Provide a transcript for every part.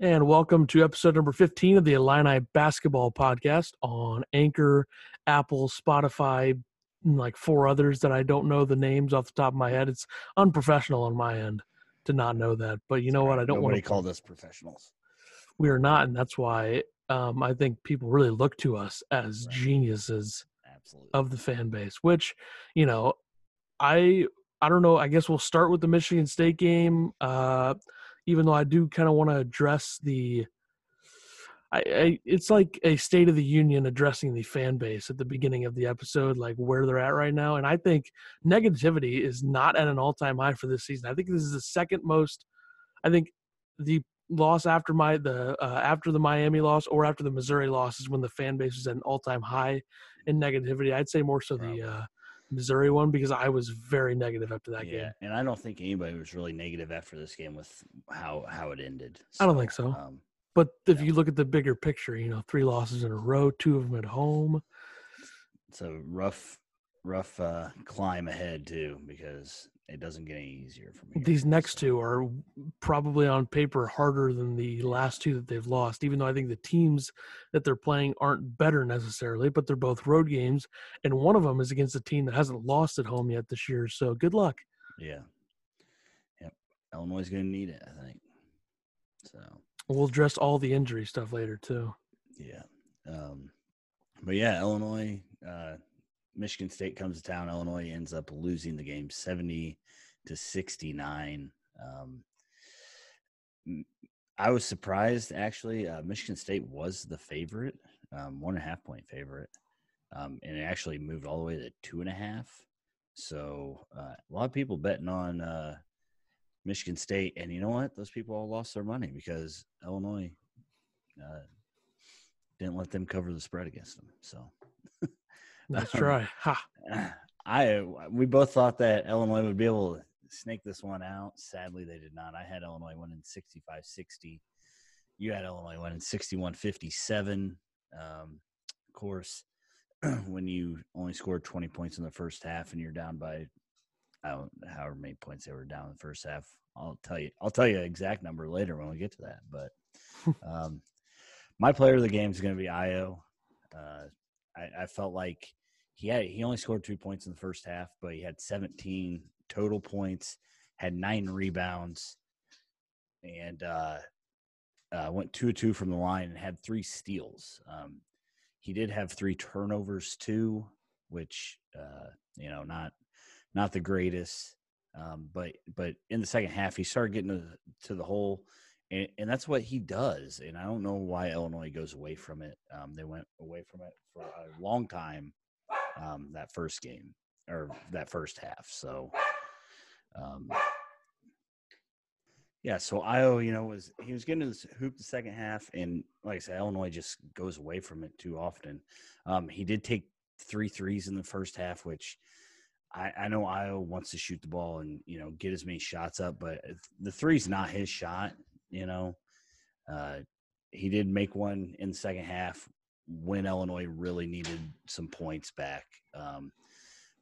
and welcome to episode number 15 of the Illini Basketball Podcast on Anchor, Apple, Spotify, and like four others that I don't know the names off the top of my head. It's unprofessional on my end to not know that, but you know what? I don't want to call us professionals. We are not, and that's why um, I think people really look to us as Right. geniuses Absolutely. of the fan base. Which, you know, I I don't know. I guess we'll start with the Michigan State game. Uh, even though I do kind of want to address the, I, I it's like a State of the Union addressing the fan base at the beginning of the episode, like where they're at right now. And I think negativity is not at an all time high for this season. I think this is the second most. I think the loss after my the uh, after the Miami loss or after the Missouri loss is when the fan base is at an all time high in negativity. I'd say more so Probably. the uh, Missouri one because I was very negative after that yeah, game. and I don't think anybody was really negative after this game with how how it ended. I don't think so. Um, But if Yeah. you look at the bigger picture, you know, three losses in a row, two of them at home. it's a rough rough uh, climb ahead too because it doesn't get any easier for me. These next two are probably on paper harder than the last two that they've lost, even though I think the teams that they're playing aren't better necessarily, but they're both road games. And one of them is against a team that hasn't lost at home yet this year. So good luck. Yeah. Yep. Illinois is going to need it, I think. So We'll address all the injury stuff later, too. yeah. Um, but yeah, Illinois, uh, Michigan State comes to town. Illinois ends up losing the game seventy to sixty nine. Um, m- I was surprised actually. Uh, Michigan State was the favorite, um, one and a half point favorite, um, and it actually moved all the way to two and a half. So uh, a lot of people betting on uh, Michigan State, and you know what? Those people all lost their money because Illinois uh, didn't let them cover the spread against them. So Nice Um, try. Ha. I we both thought that Illinois would be able to snake this one out. Sadly, they did not. I had Illinois winning 65-60. You had Illinois winning 61-57. Um, of course, when you only scored 20 points in the first half and you're down by I don't however many points they were down in the first half. I'll tell you I'll tell you exact number later when we get to that. But um, my player of the game is going to be Ayo. Uh, I, I felt like he had he only scored two points in the first half, but he had 17 total points, had nine rebounds, and uh, uh, went two two from the line and had three steals. Um, he did have three turnovers too, which uh, you know not not the greatest. Um, but but in the second half, he started getting to, to the hole, and, and that's what he does. And I don't know why Illinois goes away from it. Um, they went away from it for a long time um, that first game or that first half. So, um, yeah. So Ayo, you know, was he was getting to this hoop the second half, and like I said, Illinois just goes away from it too often. Um, he did take three threes in the first half, which I, I know Ayo wants to shoot the ball and you know get as many shots up, but the three's not his shot. You know, uh, he did make one in the second half when Illinois really needed some points back. Um,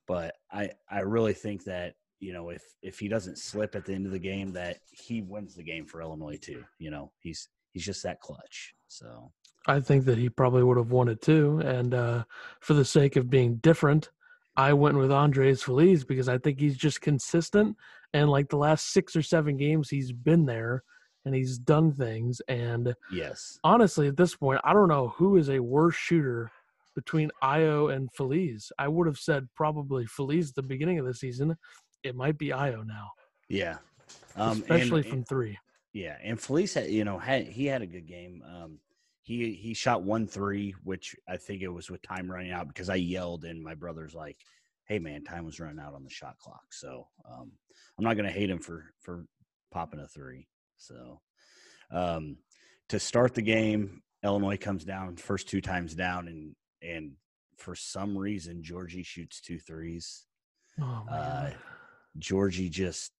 but I I really think that you know if if he doesn't slip at the end of the game, that he wins the game for Illinois too. You know, he's he's just that clutch. So I think that he probably would have won it too. And uh, for the sake of being different, I went with Andres Feliz because I think he's just consistent. And like the last six or seven games, he's been there and he's done things. And yes, honestly, at this point, I don't know who is a worse shooter between Ayo and Feliz. I would have said probably Feliz at the beginning of the season. It might be Ayo now, yeah, um, especially and- from three. Yeah, and Feliz had you know had he had a good game. Um, he he shot one three, which I think it was with time running out because I yelled and my brother's like, "Hey man, time was running out on the shot clock." So um, I'm not gonna hate him for for popping a three. So um, to start the game, Illinois comes down first two times down, and and for some reason Giorgi shoots two threes. Oh, Uh, Giorgi just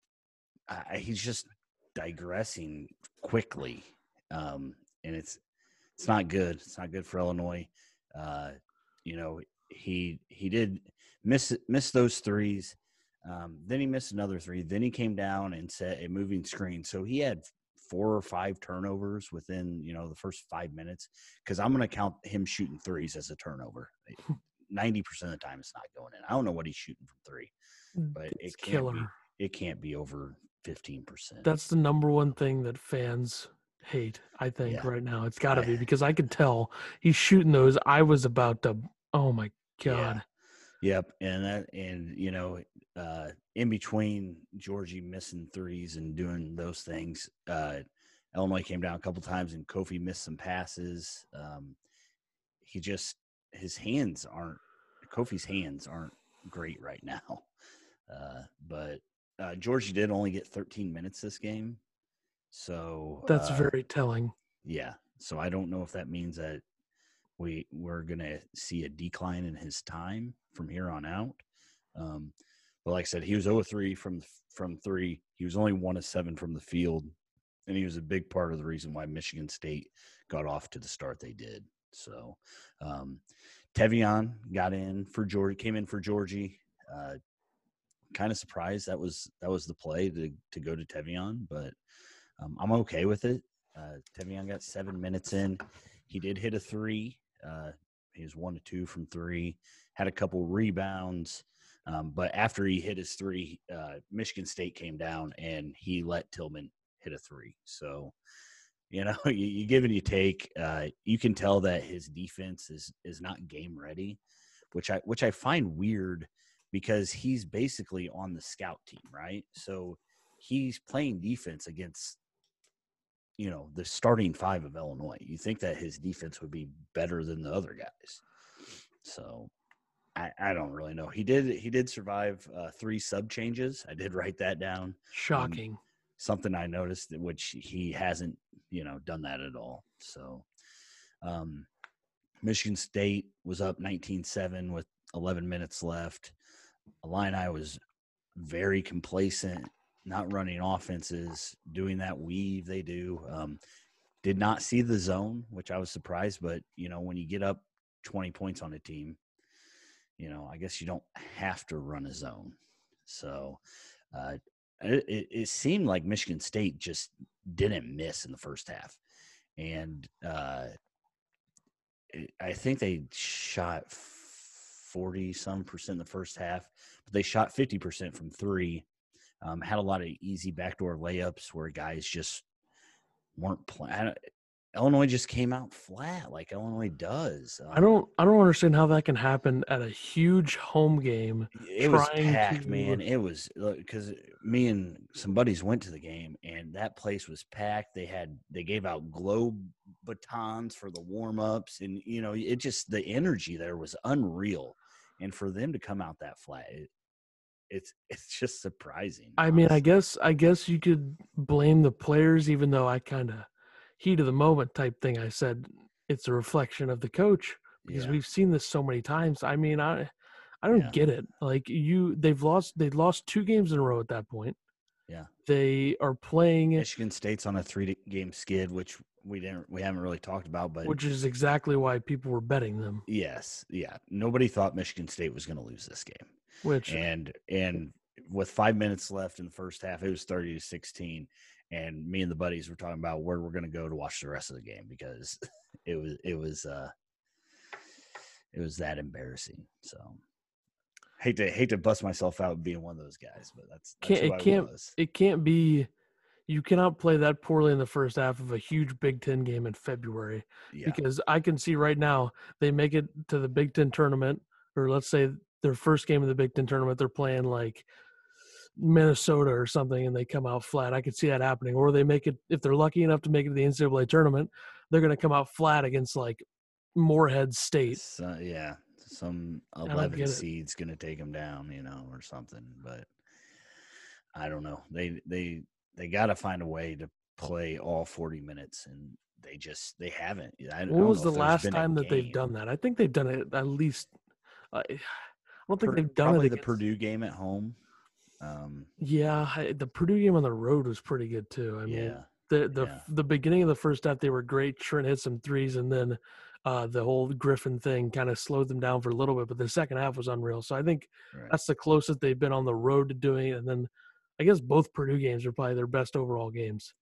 I, he's just digressing quickly, um, and it's it's not good. It's not good for Illinois. Uh, you know, he he did miss miss those threes. Um, then he missed another three. Then he came down and set a moving screen. So he had four or five turnovers within you know the first five minutes because I'm going to count him shooting threes as a turnover. Ninety percent of the time, it's not going in. I don't know what he's shooting from three, but it It's can't killer. be. It can't be over fifteen percent. That's the number one thing that fans hate, I think, Yeah. right now. It's got to be because I could tell he's shooting those. I was about to, oh my God. Yep, and that and you know, uh, in between Giorgi missing threes and doing those things, uh, Illinois came down a couple times and Kofi missed some passes. Um, he just his hands aren't Kofi's hands aren't great right now, uh, but uh, Giorgi did only get 13 minutes this game, so That's uh, very telling. yeah. So I don't know if that means that we we're gonna see a decline in his time from here on out. Um, but like I said, he was 0 3 from from three. He was only one of seven from the field, and he was a big part of the reason why Michigan State got off to the start they did. So um, Tevian got in for Giorgi, came in for Giorgi. Uh, kind of surprised that was that was the play to to go to Tevian, but um, I'm okay with it. Uh, Tevian got seven minutes in. He did hit a three. Uh, he was one to two from three. Had a couple rebounds, um, but after he hit his three, uh, Michigan State came down and he let Tillman hit a three. So, you know, you, you give and you take. Uh, you can tell that his defense is is not game ready, which I which I find weird because he's basically on the scout team, right? So he's playing defense against you know the starting five of Illinois. You think that his defense would be better than the other guys. So I, I don't really know. He did he did survive uh, three sub changes. I did write that down. Shocking. Something I noticed, which he hasn't you know done that at all. So um, Michigan State was up 19-7 with 11 minutes left. Illini was very complacent, not running offenses, doing that weave they do. Um, did not see the zone, which I was surprised. But you know, when you get up 20 points on a team, you know, I guess you don't have to run a zone. So uh, it, it, seemed like Michigan State just didn't miss in the first half, and uh, it, I think they shot 40 some percent in the first half, but they shot 50 percent from three. Um, had a lot of easy backdoor layups where guys just weren't playing. Illinois just came out flat like Illinois does. I don't I don't understand how that can happen at a huge home game. it was packed, to- man. It was because me and some buddies went to the game, and that place was packed. They had they gave out globe batons for the warm ups, and you know, it just the energy there was unreal. And for them to come out that flat, it, it's it's just surprising. I mean, I guess I guess you could blame the players, even though I kind of heat of the moment type thing. I said it's a reflection of the coach because Yeah. we've seen this so many times. I mean, I I don't Yeah. get it. Like you, they've lost they lost two games in a row at that point. Yeah. they are playing, Michigan State's on a three game skid, which we didn't we haven't really talked about, but which is exactly why people were betting them. yes, yeah, nobody thought Michigan State was going to lose this game. Which and and with five minutes left in the first half, it was thirty to sixteen. And me and the buddies were talking about where we're going to go to watch the rest of the game because it was it was uh it was that embarrassing. So hate to hate to bust myself out being one of those guys, but that's, that's Can't- it can't- it can't be. You cannot play that poorly in the first half of a huge Big Ten game in February. Yeah, because I can see right now they make it to the Big Ten tournament, or let's say their first game of the Big Ten tournament, they're playing like Minnesota or something, and they come out flat. I could see that happening. Or they make it if they're lucky enough to make it to the NCAA tournament, they're going to come out flat against like Morehead State. So, yeah, some eleven seeds going to take them down, you know, or something. But I don't know. They they they got to find a way to play all forty minutes, and they just they haven't. I, When was the last time that they've done that? I think they've done it at least. I don't think Pur- they've done probably it. the Purdue game at home. Um, Yeah, I- the Purdue game on the road was pretty good too. I mean, yeah, the the Yeah. the beginning of the first half they were great. Trent hit some threes, and then uh, the whole Griffin thing kind of slowed them down for a little bit. But the second half was unreal. So I think right. that's the closest they've been on the road to doing it. And then I guess both Purdue games are probably their best overall games.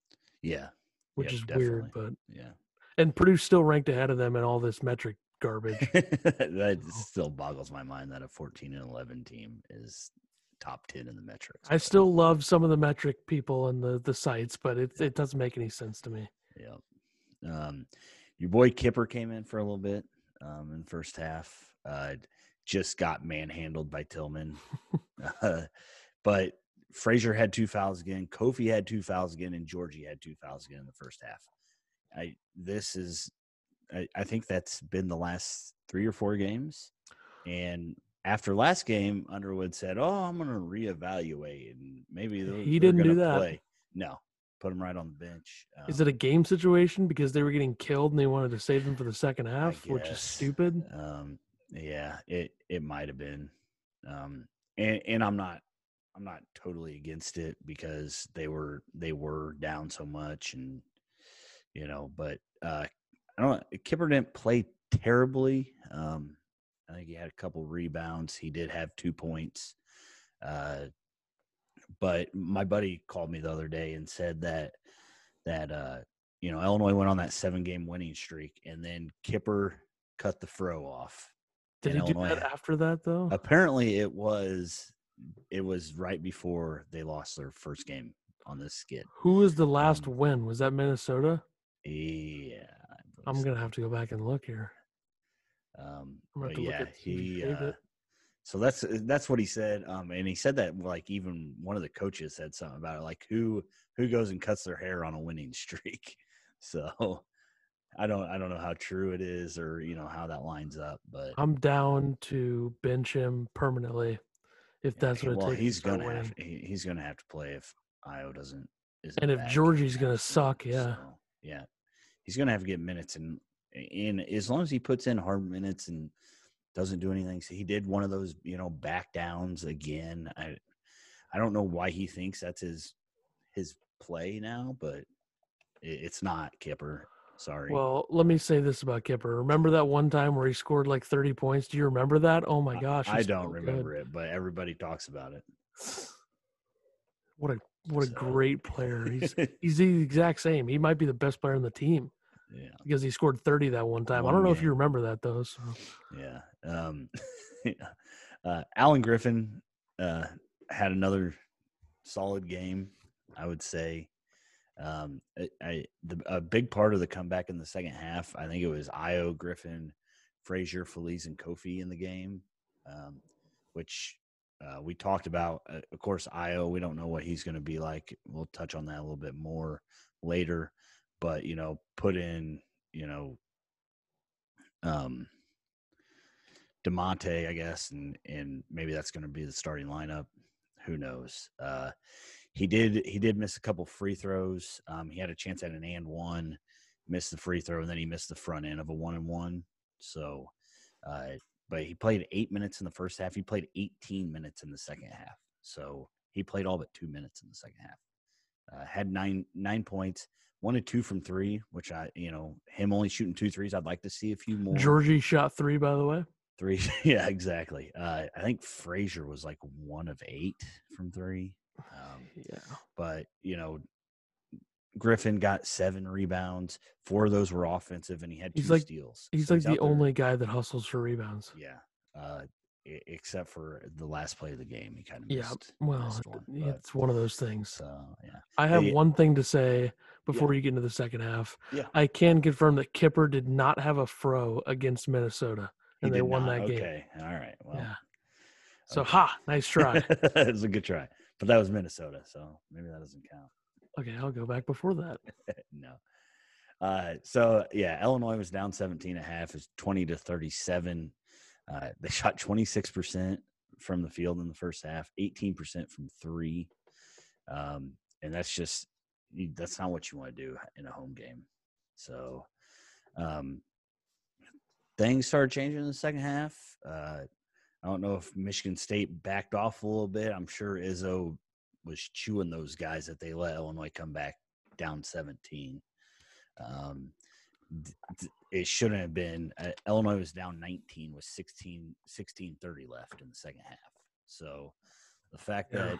Yeah, which Yep, is weird. But yeah. and Purdue's still ranked ahead of them in all this metric garbage. that still boggles my mind that a 14 and 11 team is top 10 in the metrics. I still love some of the metric people and the the sites, but it it doesn't make any sense to me. Yeah. Um, your boy Kipper came in for a little bit um, in the first half. Uh, just got manhandled by Tillman. uh, but Frazier had two fouls again. Kofi had two fouls again, and Giorgi had two fouls again in the first half. I this is, I, I think that's been the last three or four games. And after last game, Underwood said, "Oh, I'm going to reevaluate, and maybe He didn't do that. Play. No, put him right on the bench. Is Um, it a game situation because they were getting killed and they wanted to save them for the second half, which is stupid? Um, yeah, it it might have been, um, and and I'm not I'm not totally against it because they were they were down so much, and you know, but uh, I don't. Kipper didn't play terribly. Um, I think he had a couple rebounds. He did have two points. Uh, but my buddy called me the other day and said that that uh, you know Illinois went on that seven game winning streak, and then Kipper cut the fro off. Did he and do Illinois- that after that though? Apparently, it was it was right before they lost their first game on this skid. Who was the last um, win? Was that Minnesota? Yeah, I'm gonna have to go back and look here. Um, but have to look yeah, at see if he. Uh, so that's that's what he said. Um, and he said that like even one of the coaches said something about it, like who who goes and cuts their hair on a winning streak. So I don't I don't know how true it is or you know how that lines up, but I'm down to bench him permanently if that's what it well takes. he's to gonna have he, he's gonna have to play if Ayo doesn't. Isn't And if Giorgi's gonna suck, yeah. so, yeah, he's gonna have to get minutes and in as long as he puts in hard minutes and doesn't do anything. So he did one of those you know back downs again. I I don't know why he thinks that's his his play now, but it's not Kipper. Sorry. Well, let me say this about Kipper. Remember that one time where he scored like 30 points? Do you remember that? Oh my gosh. I he's don't so good. remember it, but everybody talks about it. What a what a great player. He's he's the exact same. He might be the best player on the team yeah. because he scored 30 that one time. I don't know if you remember that though. So. Yeah. Um, uh, Alan Griffin uh, had another solid game, I would say. Um, I, I the, a big part of the comeback in the second half, I think it was Ayo Griffin, Frazier, Feliz, and Kofi in the game, um, which uh, we talked about. Uh, of course, Ayo, we don't know what he's going to be like. We'll touch on that a little bit more later, but you know, put in, you know, um, Da'Monte, I guess, and and maybe that's going to be the starting lineup. Who knows? Uh, he did he did miss a couple free throws. Um, he had a chance at an and one, missed the free throw, and then he missed the front end of a one and one. So, uh, but he played eight minutes in the first half. He played 18 minutes in the second half. So he played all but two minutes in the second half. Uh, had nine nine points, one and two from three, which I you know him only shooting two threes. I'd like to see a few more. Giorgi shot three, by the way. Three, yeah, exactly. Uh, I think Frazier was like one of eight from three. Um, Yeah. but you know, Griffin got seven rebounds. Four of those were offensive, and he had two He's like- steals. He's So like the only guy that hustles for rebounds. Yeah, uh, except for the last play of the game, he kind of Yeah. missed. Well, one, it's one of those things. so yeah, I have yeah. one thing to say before you get into the second half. Yeah. I can confirm that Kipper did not have a fro against Minnesota, He and they won not. that game. Okay, all right. Well, yeah. So okay. ha, nice try. it was a good try, but that was Minnesota, so maybe that doesn't count. Okay, I'll go back before that. no. Uh, so yeah, Illinois was down 17 and a half, is 20 to 37. Uh, they shot 26% from the field in the first half, 18% from three. Um, and that's just, that's not what you want to do in a home game. So, um, things started changing in the second half. Uh, I don't know if Michigan State backed off a little bit. I'm sure Izzo was chewing those guys that they let Illinois come back down 17. Um, it shouldn't have been. Uh, Illinois was down 19 with 16, 16 30 left in the second half. So the fact Yeah. that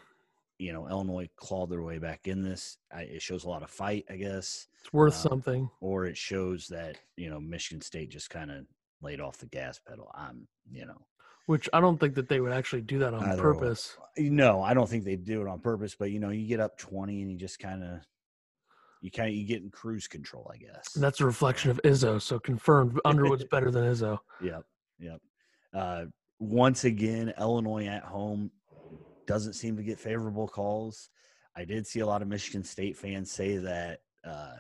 you know, Illinois clawed their way back in this. I, it shows a lot of fight, I guess, It's worth Um, something. or it shows that you know Michigan State just kind of laid off the gas pedal. I'm, you know, Which I don't think that they would actually do that on purpose. no, I don't think they do it on purpose. But you know, you get up twenty and you just kind of, you kind of you get in cruise control, I guess. And that's a reflection of Izzo. So confirmed, Underwood's better than Izzo. Yep, yep. Uh, once again, Illinois at home doesn't seem to get favorable calls. I did see a lot of Michigan State fans say that, uh,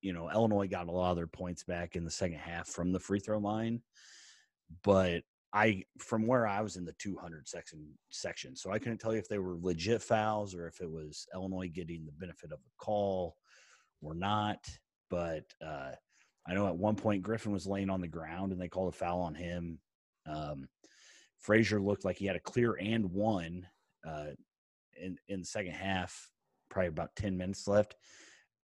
you know, Illinois got a lot of their points back in the second half from the free throw line, but I, from where I was in the 200 section section, so I couldn't tell you if they were legit fouls or if it was Illinois getting the benefit of a call or not. But uh, I know at one point Griffin was laying on the ground and they called a foul on him. Um, Frazier looked like he had a clear and one uh, in in the second half, probably about ten minutes left,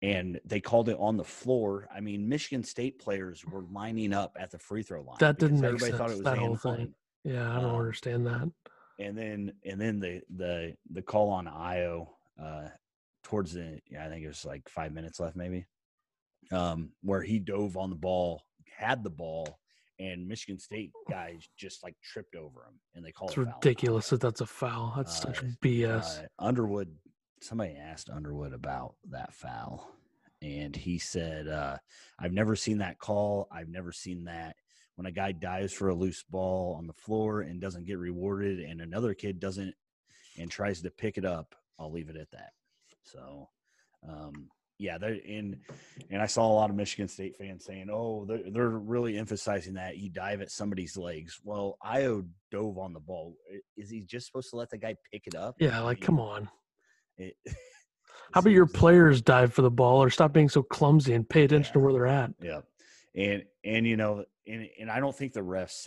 and they called it on the floor. I mean, Michigan State players were lining up at the free throw line. That didn't make everybody thought it was that whole thing. Yeah, I don't Um, understand that. And then and then the the the call on Ayo uh, towards the yeah, I think it was like five minutes left maybe, um, where he dove on the ball, had the ball, and Michigan State guys just like tripped over him, and they called it. It's ridiculous that that's a foul. That's such Uh, BS. Uh, Underwood, somebody asked Underwood about that foul, and he said, uh, "I've never seen that call. I've never seen that when a guy dives for a loose ball on the floor and doesn't get rewarded, and another kid doesn't and tries to pick it up. I'll leave it at that." So, um, yeah, they and and I saw a lot of Michigan State fans saying, "Oh, they're, they're really emphasizing that you dive at somebody's legs." Well, Ayo dove on the ball. Is he just supposed to let the guy pick it up? yeah, like come on. it- How about your players dive for the ball or stop being so clumsy and pay attention to where they're at? Yeah, and and you know, and and I don't think the refs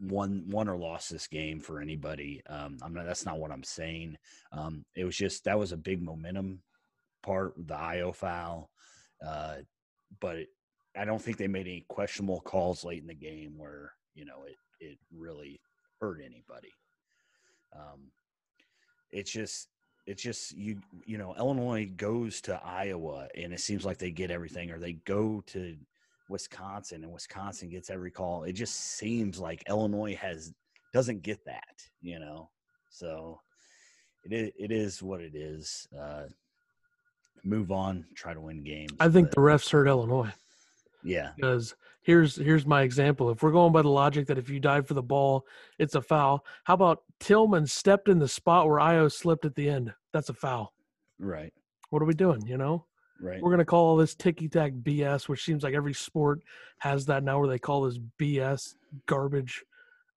won won or lost this game for anybody. Um, I'm not. That's not what I'm saying. Um, it was just that was a big momentum part, the Ayo foul, uh, but it, I don't think they made any questionable calls late in the game where you know it it really hurt anybody. Um, it's just it's just you you know Illinois goes to Iowa and it seems like they get everything, or they go to Wisconsin and Wisconsin gets every call. It just seems like Illinois has doesn't get that, you know. So it is it is what it is. Uh, move on, try to win games. I think but the refs hurt Illinois yeah, because here's here's my example. If we're going by the logic that if you dive for the ball, it's a foul. How about Tillman stepped in the spot where Ayo slipped at the end? That's a foul. right, What are we doing? You know, right. we're gonna call all this ticky tack BS, which seems like every sport has that now, where they call this BS garbage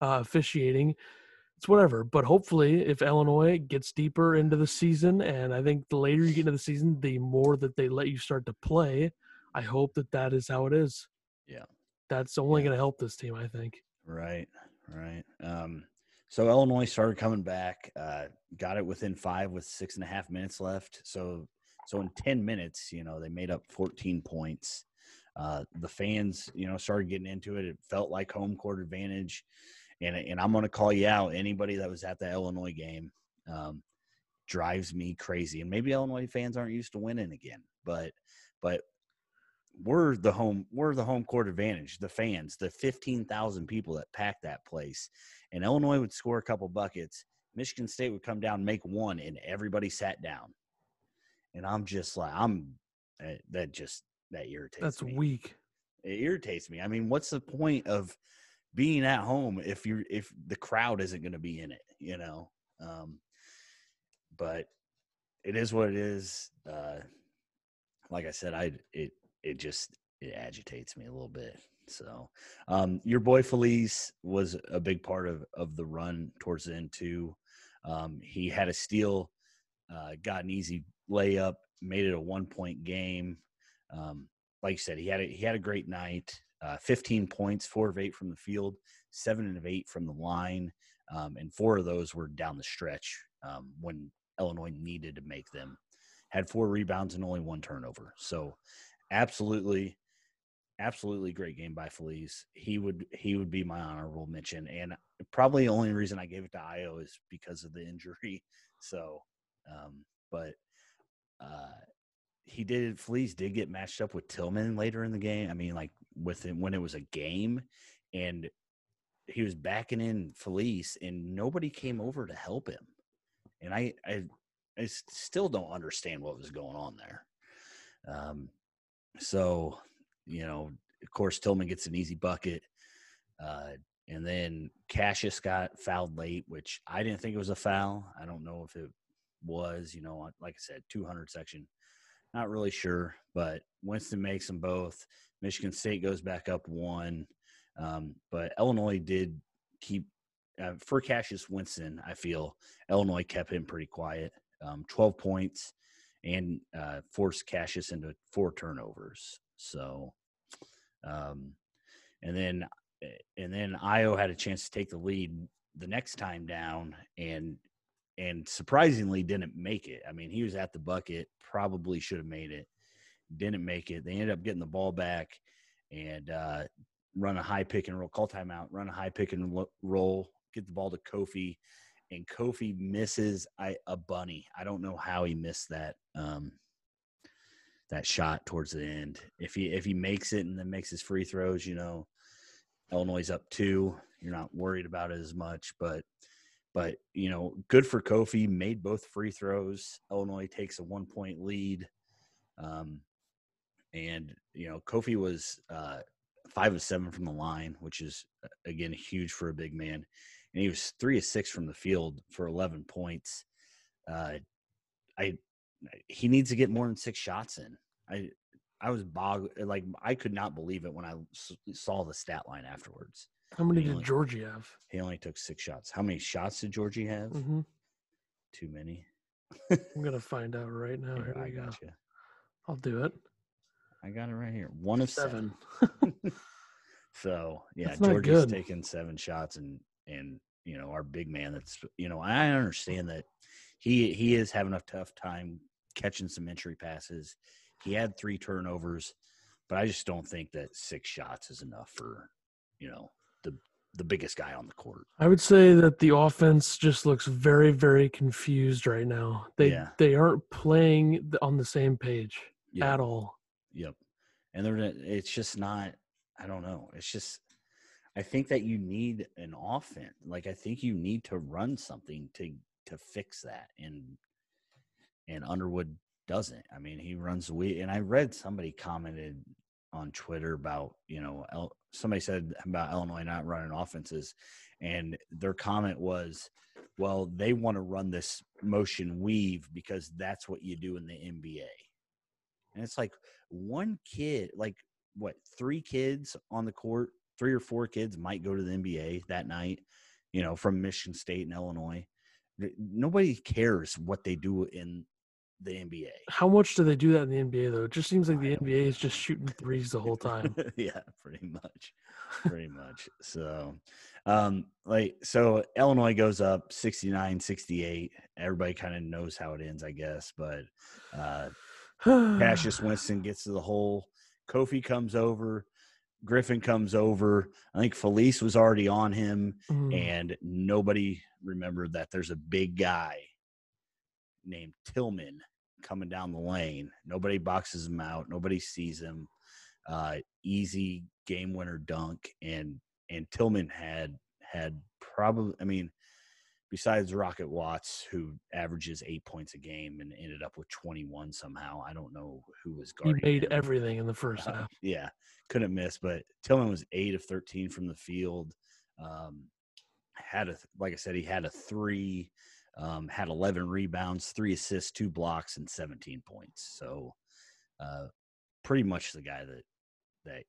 uh, officiating. It's whatever, but hopefully, if Illinois gets deeper into the season, and I think the later you get into the season, the more that they let you start to play. I hope that that is how it is. Yeah. that's only Yeah. going to help this team. I think. Right, right. Um, so Illinois started coming back, uh, got it within five with six and a half minutes left. So, so in ten minutes, you know, they made up fourteen points. Uh, the fans, you know, started getting into it. It felt like home court advantage, and and I'm going to call you out. Anybody that was at the Illinois game um, drives me crazy. And maybe Illinois fans aren't used to winning again, but but we're the home we're the home court advantage the fans the 15,000 people that packed that place. And Illinois would score a couple buckets Michigan State would come down make one and everybody sat down. And I'm just like I'm eh, that just that irritates That's me. weak. it irritates me. I mean what's the point of being at home if you if the crowd isn't going to be in it you know? Um but it is what it is. Uh like I said I it it just it agitates me a little bit. So, um, your boy Feliz was a big part of of the run towards the end too. Um, he had a steal, uh, got an easy layup, made it a one point game. Um, like you said, he had a, he had a great night. Uh, 15 points, four of eight from the field, seven of eight from the line, um, and four of those were down the stretch um, when Illinois needed to make them. Had four rebounds and only one turnover. So absolutely absolutely great game by Feliz. He would he would be my honorable mention, and probably the only reason I gave it to Ayo is because of the injury. So Um, but uh, he did. Feliz did get matched up with Tillman later in the game. I mean, like with him when it was a game, and he was backing in Feliz, and nobody came over to help him. And I, I, I still don't understand what was going on there. Um, so you know, of course, Tillman gets an easy bucket. Uh, and then Cassius got fouled late, which I didn't think it was a foul. I don't know if it was, you know, like I said, 200 section. Not really sure, but Winston makes them both. Michigan State goes back up one. Um, but Illinois did keep, uh, for Cassius Winston, I feel Illinois kept him pretty quiet. Um, 12 points and uh, forced Cassius into four turnovers. So, um, and then and then Ayo had a chance to take the lead the next time down and and surprisingly didn't make it. I mean, he was at the bucket, probably should have made it, didn't make it. They ended up getting the ball back and uh, run a high pick and roll, call timeout, run a high pick and roll, get the ball to Kofi, and Kofi misses I, a bunny. I don't know how he missed that um, that shot towards the end. If he if he makes it and then makes his free throws, you know, Illinois is up two. You're not worried about it as much, but but you know, good for Kofi. Made both free throws. Illinois takes a one point lead, um, and you know, Kofi was uh, five of seven from the line, which is uh, again huge for a big man. And he was three of six from the field for 11 points. Uh, I he needs to get more than six shots in. I I was bog like I could not believe it when I saw the stat line afterwards. How many did only, Giorgi have? He only took six shots. How many shots did Giorgi have? Mm-hmm. Too many. I'm gonna find out right now. Here, I got you. I'll do it. I got it right here. One of seven. seven. so yeah, Giorgi's taken seven shots, and and you know our big man. That's you know I mm. understand that he he is having a tough time catching some entry passes. He had three turnovers, but I just don't think that six shots is enough for, you know, the the biggest guy on the court. I would say that the offense just looks very, very confused right now. They yeah. they aren't playing on the same page yep. at all. Yep. And they're it's just not. I don't know. It's just. I think that you need an offense. Like I think you need to run something to to fix that. And and Underwood doesn't. I mean, he runs the. And I read somebody commented on Twitter about, you know, El, somebody said about Illinois not running offenses. And their comment was, well, they want to run this motion weave because that's what you do in the NBA. And it's like one kid, like what, three kids on the court, three or four kids might go to the NBA that night, you know, from Michigan State and Illinois. Nobody cares what they do in the NBA. How much do they do that in the NBA though? It just seems like the NBA is just shooting threes the whole time. yeah, pretty much. Pretty much. So um like so Illinois goes up 69-68. Everybody kind of knows how it ends, I guess, but uh Cassius Winston gets to the hole. Kofi comes over. Griffin comes over. I think Feliz was already on him, mm. and nobody remembered that there's a big guy named Tillman coming down the lane. Nobody boxes him out. Nobody sees him. Uh, easy game winner dunk, and and Tillman had had probably. I mean, besides Rocket Watts, who averages eight points a game and ended up with 21 somehow. I don't know who was guarding. He made him. everything in the first uh, half. Yeah, couldn't miss. But Tillman was eight of 13 from the field. Um, had a like I said, he had a three um, had 11 rebounds, three assists, two blocks, and 17 points. So, uh, pretty much the guy that that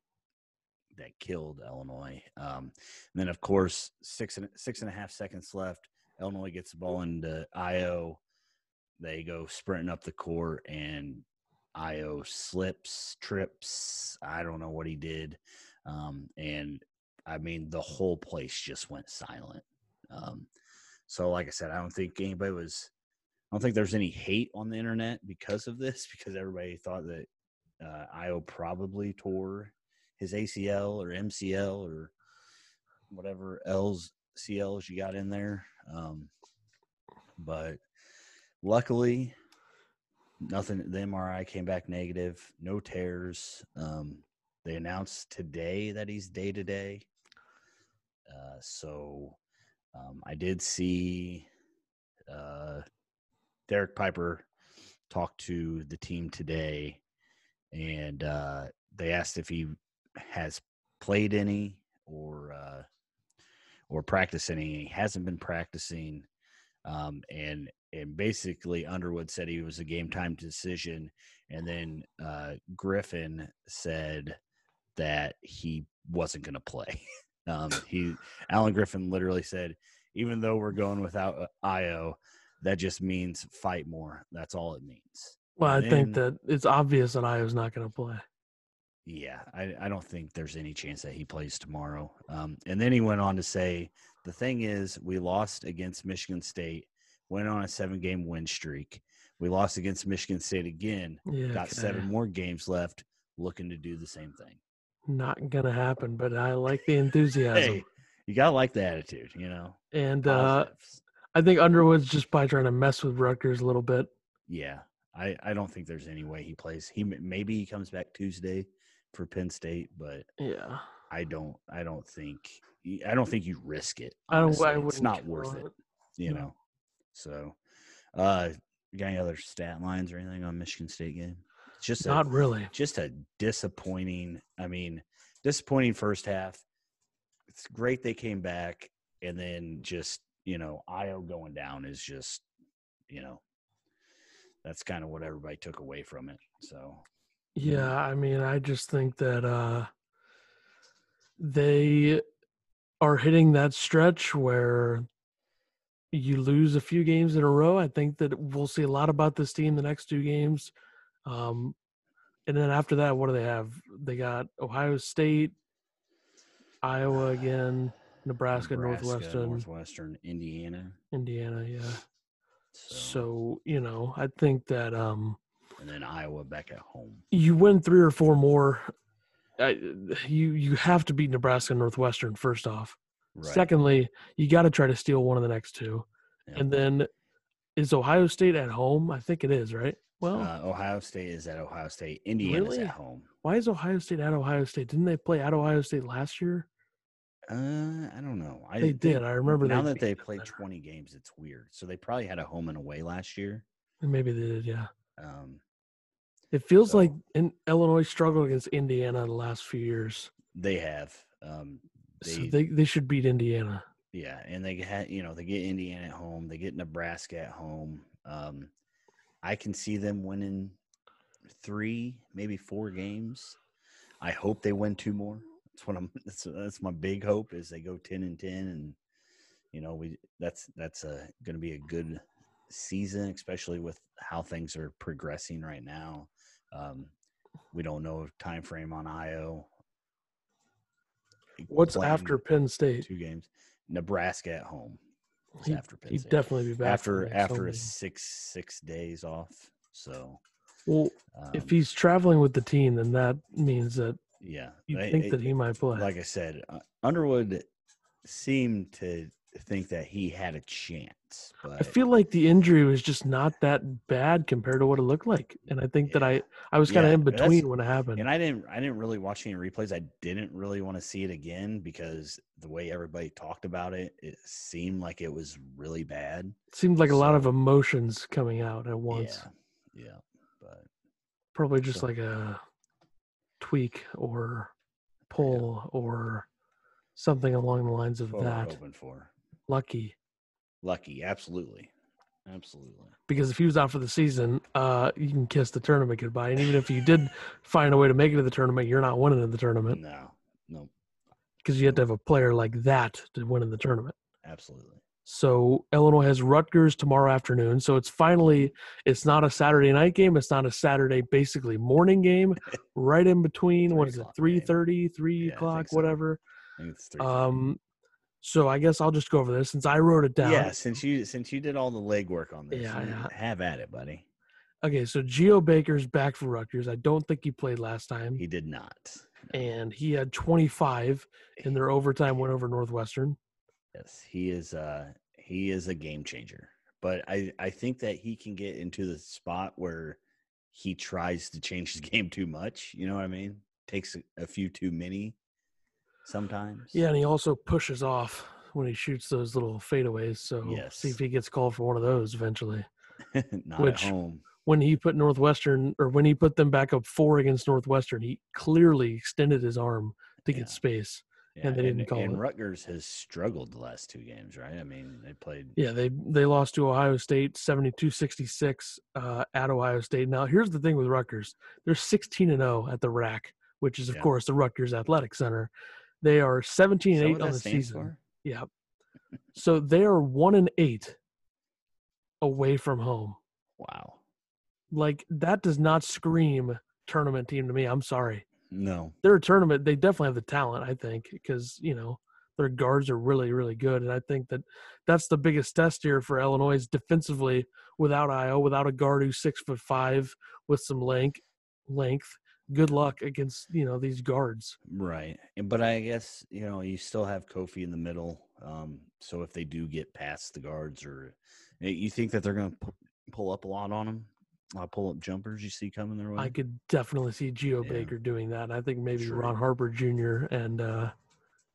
that killed Illinois. Um, and then, of course, six and six and a half seconds left. Illinois gets the ball into Ayo. They go sprinting up the court, and Ayo slips, trips. I don't know what he did. Um, and I mean, the whole place just went silent. Um, so, like I said, I don't think anybody was. I don't think there's any hate on the internet because of this, because everybody thought that uh, Ayo probably tore his ACL or MCL or whatever L's CLs you got in there. Um, but luckily, nothing. The MRI came back negative. No tears. Um, they announced today that he's day to day. So um, I did see uh, Derek Piper talk to the team today, and uh, they asked if he has played any or uh, or practiced any. He hasn't been practicing, um, and and basically Underwood said he was a game time decision, and then uh, Griffin said that he wasn't going to play. um, he Alan Griffin literally said, even though we're going without Ayo, that just means fight more. That's all it means. Well, I think that it's obvious that Ayo's not going to play. Yeah, I, I don't think there's any chance that he plays tomorrow. Um, and then he went on to say, the thing is, we lost against Michigan State, went on a seven game win streak. We lost against Michigan State again, Yeah, got okay. seven more games left, looking to do the same thing. Not going to happen, but I like the enthusiasm. Hey, you got to like the attitude, you know? and uh, I think Underwood's just by trying to mess with Rutgers a little bit. yeah, I, I don't think there's any way he plays. He Maybe he comes back Tuesday for Penn State, but Yeah. I don't I don't think I don't think you risk it. I honestly. I it's wouldn't worth on it. you No. know. So, uh, got any other stat lines or anything on Michigan State game? Just Not a, really. just a disappointing. I mean, disappointing first half. It's great they came back, and then just you know, Ayo going down is just you know, that's kind of what everybody took away from it. So Yeah, I mean, I just think that uh they are hitting that stretch where you lose a few games in a row. I think that we'll see a lot about this team the next two games. Um and then after that, what do they have? They got Ohio State, Iowa again, Nebraska, Northwestern, Northwestern, Indiana. Indiana, yeah. So, So, you know, I think that um and then Iowa back at home. you win three or four more. I, you you have to beat Nebraska Northwestern first off. Right. Secondly, you got to try to steal one of the next two, Yeah. and then is Ohio State at home? I think it is, right? Well, uh, Ohio State is at Ohio State. Indiana's Really? at home. why is Ohio State at Ohio State? Didn't they play at Ohio State last year? Uh, I don't know. I They think did. I remember now that they played there. 20 games, it's weird. So they probably had a home and away last year. Maybe they did. Yeah. Um, It feels like in Illinois struggled against Indiana the last few years, they have. Um, they, so they they should beat Indiana. yeah, and they had you know they get Indiana at home, they get Nebraska at home. Um, I can see them winning three, maybe four games. I hope they win two more. That's what I'm. That's, that's my big hope is they go ten and ten, and you know we that's that's a going to be a good season, especially with how things are progressing right now. Um, we don't know time frame on Ayo. What's Playing after Penn State? two games? Nebraska at home. He- after Penn He'd State. definitely be back after after a six six days off. So Well, if um, he's traveling with the team, then that means that yeah, you I- think I- that he might play. like I said, uh, Underwood seemed to think that he had a chance, but I feel like the injury was just not that bad compared to what it looked like, and I think that I I was kind of Yeah, in between when it happened. and I didn't I didn't really watch any replays. I didn't really want to see it again because the way everybody talked about it, it seemed like it was really bad. it seemed like a lot of emotions coming out at once. Yeah, yeah, but Probably just So- like a tweak or pull or something along the lines of what that. hoping for. Lucky. Lucky, absolutely, absolutely. Because if he was out for the season, uh, you can kiss the tournament goodbye. And even if you did find a way to make it to the tournament, you're not winning in the tournament No, no, because you have to have a player like that to win in the tournament. absolutely. So Illinois has Rutgers tomorrow afternoon. So it's finally it's not a Saturday night game. It's not a Saturday basically morning game. Right in between. what is it? o'clock Three game. thirty, three Yeah, I think o'clock, so. whatever. I think it's. Um. So I guess I'll just go over this since I wrote it down. yeah, since you since you did all the legwork on this, Yeah, yeah. have at it, buddy. Okay. So Geo Baker's back for Rutgers. I don't think he played last time, He did not. No. and he had 25 in their overtime win over Northwestern. Yes, he is. Uh, he is a game changer. but I I think that he can get into the spot where he tries to change his game too much. You know what I mean? Takes a, a few too many sometimes. Yeah, and he also pushes off when he shoots those little fadeaways. So Yes. see if he gets called for one of those eventually. not Which- at home. When he put Northwestern or when he put them back up four against Northwestern, he clearly extended his arm to Yeah. get space. Yeah, and they didn't call and it. Rutgers has struggled the last two games, right? I mean, they played. Yeah, they they lost to Ohio State 72-66 uh, at Ohio State. Now, here's the thing with Rutgers. They're 16 and 0 at the RAC, which is of Yeah. course the Rutgers Athletic Center. They are 17 and 8 on the season. for? Yeah. So they are 1 and 8 away from home. Wow. Like that does not scream tournament team to me. I'm sorry. No. They're a tournament. They definitely have the talent, I think, because, you know, their guards are really, really good. And I think that that's the biggest test here for Illinois is defensively without Ayo, without a guard who's six foot five with some length length. Good luck against, you know, these guards. Right. But I guess, you know, you still have Kofi in the middle. Um, so if they do get past the guards or eh, you think that they're going to pull up a lot on them? A lot pull up jumpers you see coming their way? I could definitely see Geo Yeah. Baker doing that. And I think maybe Sure. Ron Harper Jr. and uh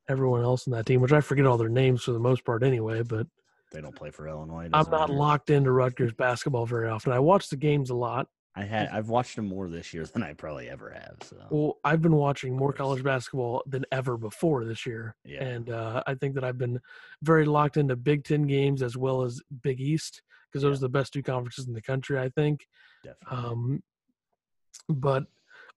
everyone else in that team, which I forget all their names for the most part anyway, but they don't play for Illinois. I'm not locked into Rutgers basketball very often. I watch the games a lot. I had I've watched them more this year than I probably ever have. So Well, I've been watching more college basketball than ever before this year. yeah. And uh, I think that I've been very locked into Big Ten games as well as Big East because those Yeah. are the best two conferences in the country, I think. definitely. Um, but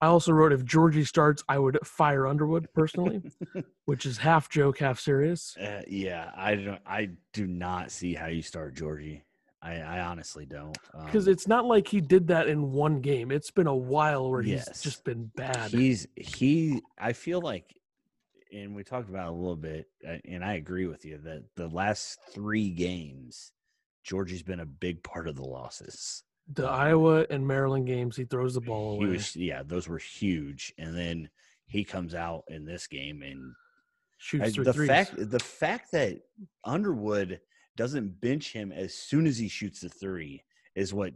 I also wrote if Giorgi starts, I would fire Underwood personally, which is half joke, half serious. Uh, yeah, I don't. I do not see how you start Giorgi. I, I honestly don't. Because Um, it's not like he did that in one game. It's been a while where he's just been bad. he's he. I feel like, and we talked about it a little bit, uh, and I agree with you that the last three games, Giorgi's been a big part of the losses. the um, Iowa and Maryland games, he throws the ball away. was, yeah, those were huge, and then he comes out in this game and shoots I- the threes. fact the fact that Underwood doesn't bench him as soon as he shoots the three is what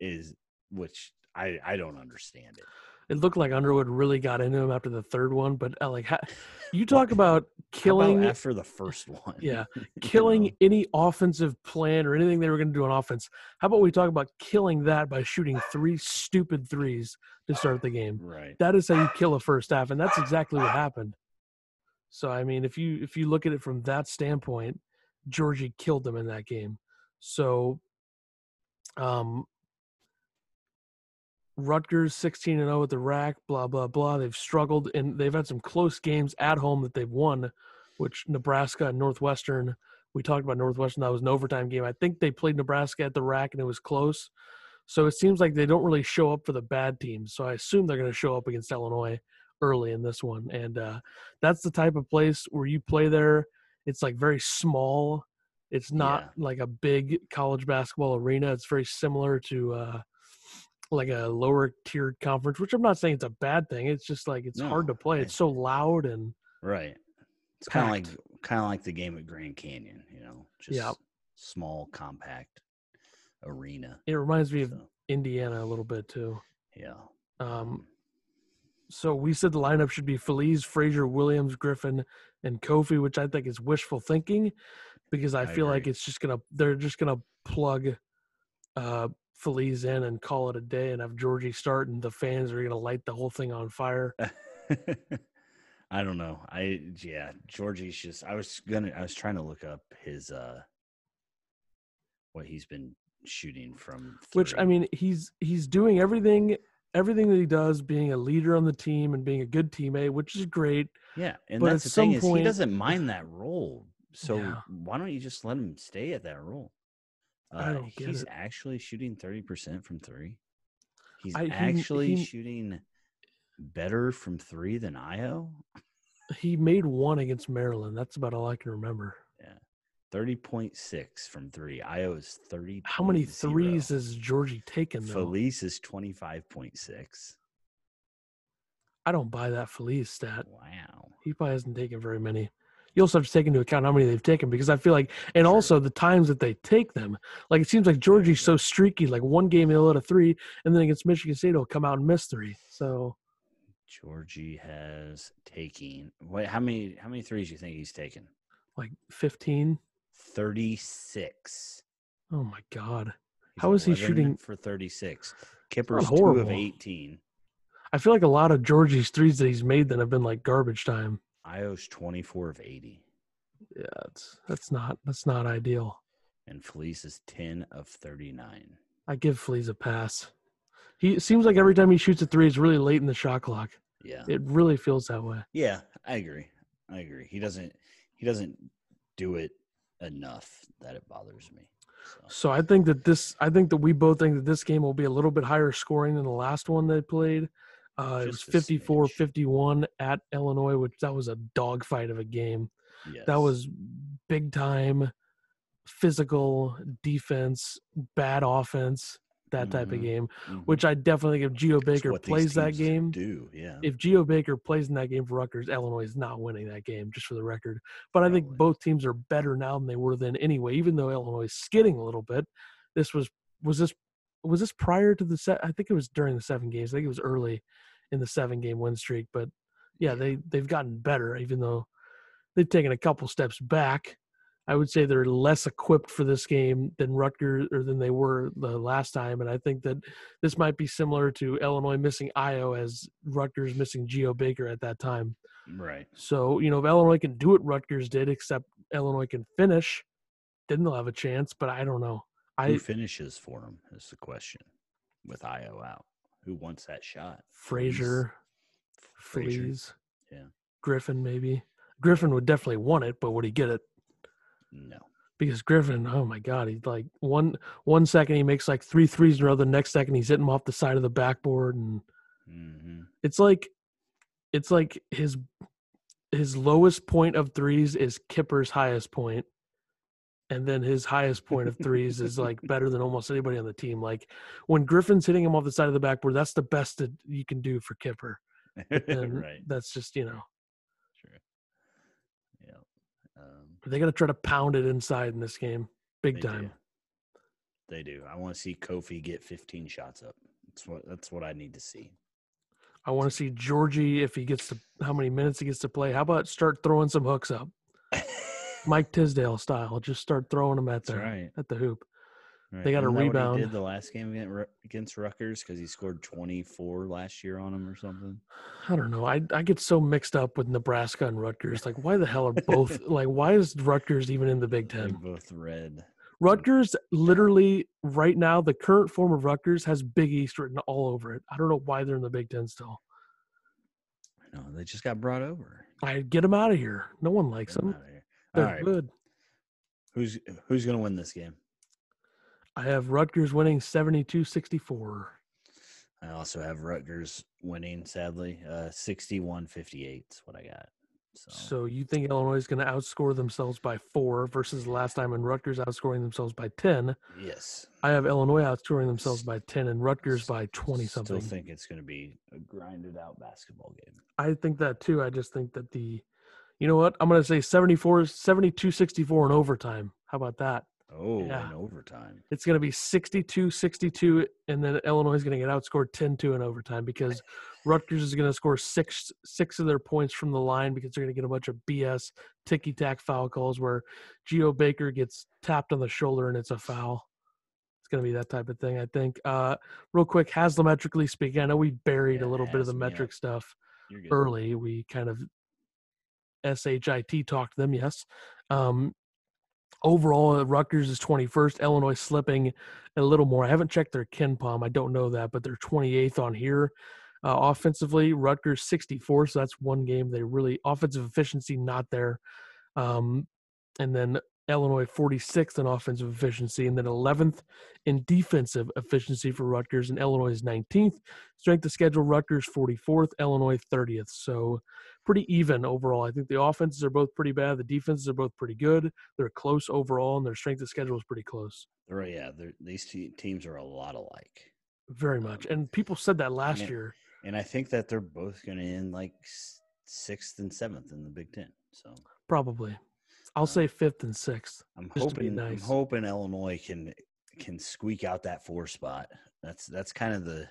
is which I I don't understand it. it looked like Underwood really got into him after the third one, but uh, like ha- you talk about How about killing, after the first one. yeah, you killing know? any offensive plan or anything they were going to do on offense. How about we talk about killing that by shooting three stupid threes to start the game? right. That is how you kill a first half, and that's exactly what happened. So I mean, if you if you look at it from that standpoint, Giorgi killed them in that game. So, um, Rutgers 16 and 0 at the RAC, blah blah blah. They've struggled and they've had some close games at home that they've won, which Nebraska and Northwestern. We talked about Northwestern. That was an overtime game. I think they played Nebraska at the RAC and it was close. So it seems like they don't really show up for the bad teams. So I assume they're going to show up against Illinois early in this one. And uh, that's the type of place where you play there. It's like very small. It's not like a big college basketball arena. It's very similar to uh, like a lower tiered conference, which I'm not saying it's a bad thing. It's just like it's hard to play. It's so loud and Right. It's kind of like kind of like the game at Grand Canyon, you know, just Yeah. small, compact arena. it reminds me of Indiana a little bit too. yeah. Um, so we said the lineup should be Feliz, Frazier, Williams, Griffin, and Kofi, which I think is wishful thinking because I, I feel like it's just gonna they're just gonna plug uh Feliz in and call it a day and have Giorgi start and the fans are gonna light the whole thing on fire. I don't know. I yeah, Giorgi's just I was gonna I was trying to look up his uh what he's been shooting from Which I mean he's he's doing everything everything that he does, being a leader on the team and being a good teammate, which is great. Yeah, and but that's at the thing some is he doesn't mind that role. So Yeah. why don't you just let him stay at that role? Uh, I don't get he's it. actually shooting 30% from 3. He's I- he- actually he- shooting better from 3 than Ayo. He made one against Maryland. That's about all I can remember. 30.6 from 3. Ayo is 30. How many threes has Giorgi taken though? Feliz is 25.6. I don't buy that Feliz stat. Wow. He probably hasn't taken very many. you also have to take into account how many they've taken because I feel like, and Sure. also the times that they take them. Like it seems like Giorgi's so streaky. Like one game he'll hit a three, and then against Michigan State he'll come out and miss three. So Georgie has taken. Wait, how many? How many threes do you think he's taken? like fifteen. Thirty-six. Oh my god. He's How is he shooting- for thirty-six? Kipper's two of eighteen. I feel like a lot of Giorgi's threes that he's made then have been like garbage time. Ayo's twenty-four of eighty, Yeah, that's that's not that's not ideal. and Feliz is ten of thirty-nine. I give Fleas a pass. He it seems like every time he shoots a three, it's really late in the shot clock. Yeah, It really feels that way. yeah, I agree. I agree. He doesn't. He doesn't do it enough that it bothers me. So. So I think that this, I think that we both think that this game will be a little bit higher scoring than the last one they played. Uh, it was Just 54 smidge. 51 at Illinois, which that was a dogfight of a game. Yes. That was big time physical defense, bad offense, that type of Mhm. game, Mhm. which I definitely think if Geo Baker plays that game, do yeah. if Geo Baker plays in that game for Rutgers, Illinois is not winning that game, just for the record. But I think both teams are better now than they were then anyway, even though Illinois is skidding a little bit. This was was this was this prior to the set I think it was during the seven games. I think it was early in the seven game win streak. But yeah, they they've gotten better, even though they've taken a couple steps back. I would say they're less equipped for this game than Rutgers or than they were the last time, and I think that this might be similar to Illinois missing Ayo as Rutgers missing Geo Baker at that time. right. So you know if Illinois can do what Rutgers did, except Illinois can finish, then they'll have a chance. But I don't know. Who I finishes for them is the question. With Ayo out, who wants that shot? Frazier, Frazier. Fleas, Yeah. Griffin maybe. Griffin would definitely want it, but would he get it? No. because Griffin, oh my God, he's like one one second he makes like three threes in a row, the next second he's hitting them off the side of the backboard, and hmm it's like it's like his his lowest point of threes is Kipper's highest point, and then his highest point of threes is like better than almost anybody on the team. Like when Griffin's hitting him off the side of the backboard, that's the best that you can do for Kipper, and right. that's just you know True. Yeah. Um, they got to try to pound it inside in this game, big they time. Do. They do. I want to see Kofi get 15 shots up. That's what. That's what I need to see. I want to see Giorgi if he gets to how many minutes he gets to play. How about start throwing some hooks up, Mike Tisdale style? Just start throwing them at the right. at the hoop. Right. They got a Isn't he rebound. did the last game against, Rutgers because he scored 24 last year on him or something. I don't know. I I get so mixed up with Nebraska and Rutgers. Like, why the hell are both like? Why is Rutgers even in the Big They're Ten? both red. Rutgers literally right now, the current form of Rutgers has Big East written all over it. I don't know why they're in the Big Ten still. No, they just got brought over. I get them out of here. No one likes them. They're right. good. Who's who's gonna win this game? I have Rutgers winning 72-64. I also have Rutgers winning, sadly. Uh 61-58 is what I got. So, So you think Illinois is going to outscore themselves by four versus last time and Rutgers outscoring themselves by 10. yes. I have Illinois outscoring themselves by 10 and Rutgers by 20 Still something. think it's gonna be a grinded out basketball game. I think that too. I just think that the, you know what? I'm going to say 74, 72 64 in overtime. How about that? Oh, Yeah. in overtime. It's going to be 62 62, and then Illinois is going to get outscored 10 2 in overtime because Rutgers is going to score six six of their points from the line because they're going to get a bunch of BS ticky tack foul calls where Geo Baker gets tapped on the shoulder and it's a foul. It's going to be that type of thing, I think. Uh, real quick, Haslametrically speaking, I know we buried Yeah, a little bit of the has me up. metric stuff early. We kind of SHIT talked them, yes. Um, overall, uh, Rutgers is 21st. Illinois slipping a little more. I haven't checked their KenPom. I don't know that, but they're 28th on here. Uh, offensively, Rutgers 64, so that's one game they really offensive efficiency not there. Um, and then Illinois 46th in offensive efficiency, and then 11th in defensive efficiency for Rutgers, and Illinois is 19th. Strength of schedule: Rutgers 44th, Illinois 30th. So pretty even overall. I think the offenses are both pretty bad. The defenses are both pretty good. They're close overall, and their strength of schedule is pretty close. Right, yeah, they're, these te- teams are a lot alike. Very much. And people said that last Yeah. year. And I think that they're both going to end like sixth and seventh in the Big Ten. So Probably. I'll Uh, say fifth and sixth. I'm Just to be hoping I'm hoping Illinois can can squeak out that four spot. That's that's kind of the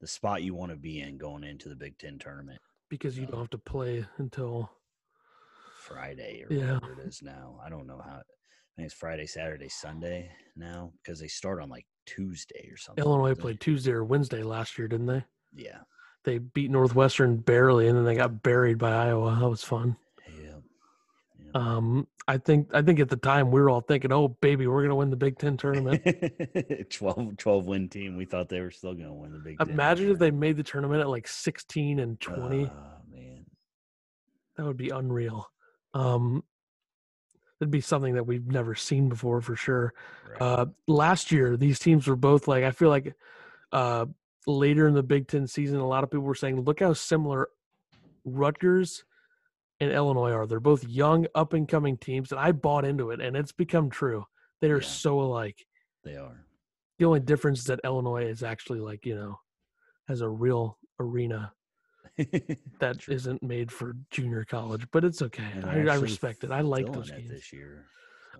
the spot you want to be in going into the Big Ten tournament because you don't have to play until Friday or Yeah. whatever it is now. I don't know how. I think it's Friday, Saturday, Sunday now because they start on like Tuesday or something. Illinois played Tuesday or Wednesday last year, didn't they? Yeah, They beat Northwestern barely, and then they got buried by Iowa. That was fun. Um, I think I think at the time we were all thinking, "Oh, baby, we're gonna win the Big Ten tournament." 12, 12 win team. We thought they were still going to win the Big Ten. Imagine if they made the tournament at like sixteen and twenty. Oh man, that would be unreal. Um, it'd be something that we've never seen before for sure. right. Uh, last year, these teams were both like I feel like uh, later in the Big Ten season, a lot of people were saying, "Look how similar Rutgers and Illinois are. They're both young, up and coming teams," and I bought into it, and it's become true. They are Yeah. so alike. they are. The only difference is that Illinois is actually like you know has a real arena that not made for junior college, but it's okay. I, I respect it. I like those games. this year.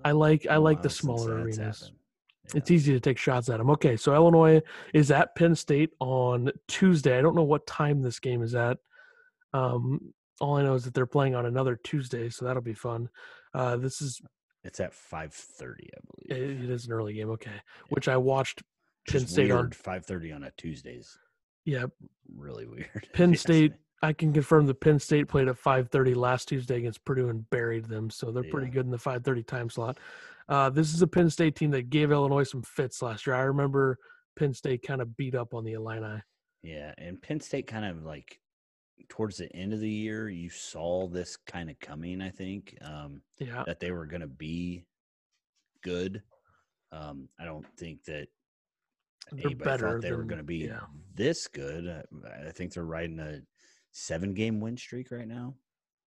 I like I like the smaller arenas. happened. It's easy to take shots at them. Okay, so Illinois is at Penn State on Tuesday. I don't know what time this game is at. Um, all I know is that they're playing on another Tuesday, so that'll be fun. Uh, this is It's at five thirty, I it, believe. it is an early game. Okay, which I watched. Penn is State on-. Five thirty on a Tuesday's Yeah, really weird. Penn State. I can confirm the Penn State played at 5:30 last Tuesday against Purdue and buried them, so they're pretty good in the 5:30 time slot. Uh, this is a Penn State team that gave Illinois some fits last year. I remember Penn State kind of beat up on the Illini. Yeah, and Penn State kind of like towards the end of the year, you saw this kind of coming. I think um, Yeah, that they were going to be good. Um, I don't think that They're anybody better thought they were going to be yeah. this good. Uh, I think they're riding a seven-game win streak right now.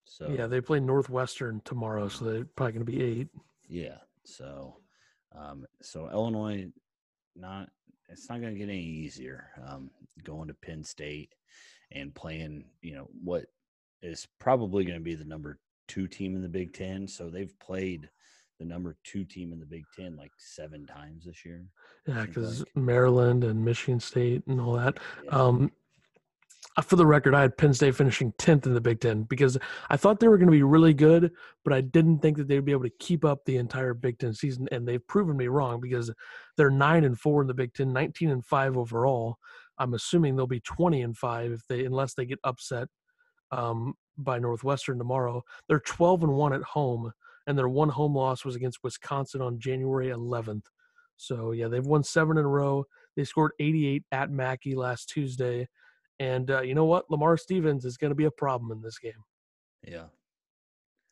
So yeah, they play Northwestern tomorrow, so they're probably going to be eight. Yeah. So, um, so Illinois, not it's not going to get any easier. Um, going to Penn State and playing, you know, what is probably going to be the number two team in the Big Ten. So they've played the number two team in the Big Ten like seven times this year. Yeah, because like. Maryland and Michigan State and all that. Yeah. Um, uh, for the record, I had Penn State finishing 10th in the Big Ten because I thought they were going to be really good, but I didn't think that they'd be able to keep up the entire Big Ten season. And they've proven me wrong because they're 9 and 4 in the Big Ten, 19 and 5 overall. I'm assuming they'll be 20 and 5 if they, unless they get upset um, by Northwestern tomorrow. They're 12 and 1 at home, and their one home loss was against Wisconsin on January 11th. So, yeah, they've won seven in a row. They scored 88 at Mackey last Tuesday. And uh, you know what? Lamar Stevens is going to be a problem in this game. yeah.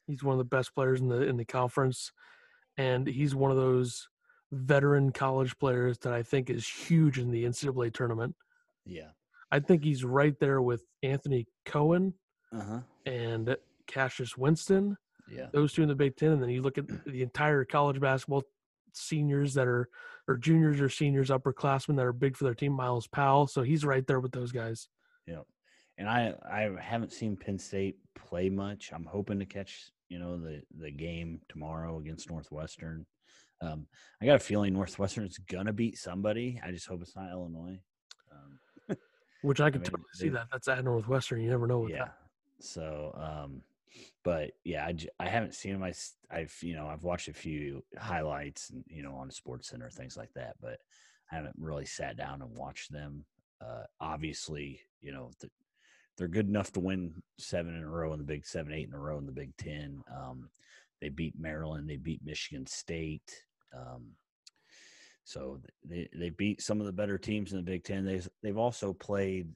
He's one of the best players in the in the conference, and he's one of those veteran college players that I think is huge in the NCAA tournament. Yeah. I think he's right there with Anthony Cowan Uh huh. and Cassius Winston. Yeah. Those two in the Big Ten, and then you look at the entire college basketball seniors that are or juniors or seniors, upperclassmen that are big for their team. Myles Powell, so he's right there with those guys. Yeah. And I I haven't seen Penn State play much. I'm hoping to catch, you know, the the game tomorrow against Northwestern. Um, I got a feeling Northwestern is gonna beat somebody. I just hope it's not Illinois. Which I could mean, totally see that. That's at Northwestern. You never know with yeah. that. So, um, but yeah, I, I haven't seen them. I, I've you know I've watched a few highlights and you know on Sports Center things like that, but I haven't really sat down and watched them. Uh, obviously, you know th- they're good enough to win seven in a row in the Big Seven, eight in a row in the Big Ten. Um, they beat Maryland, they beat Michigan State. Um, so they they beat some of the better teams in the Big Ten. They've they've also played.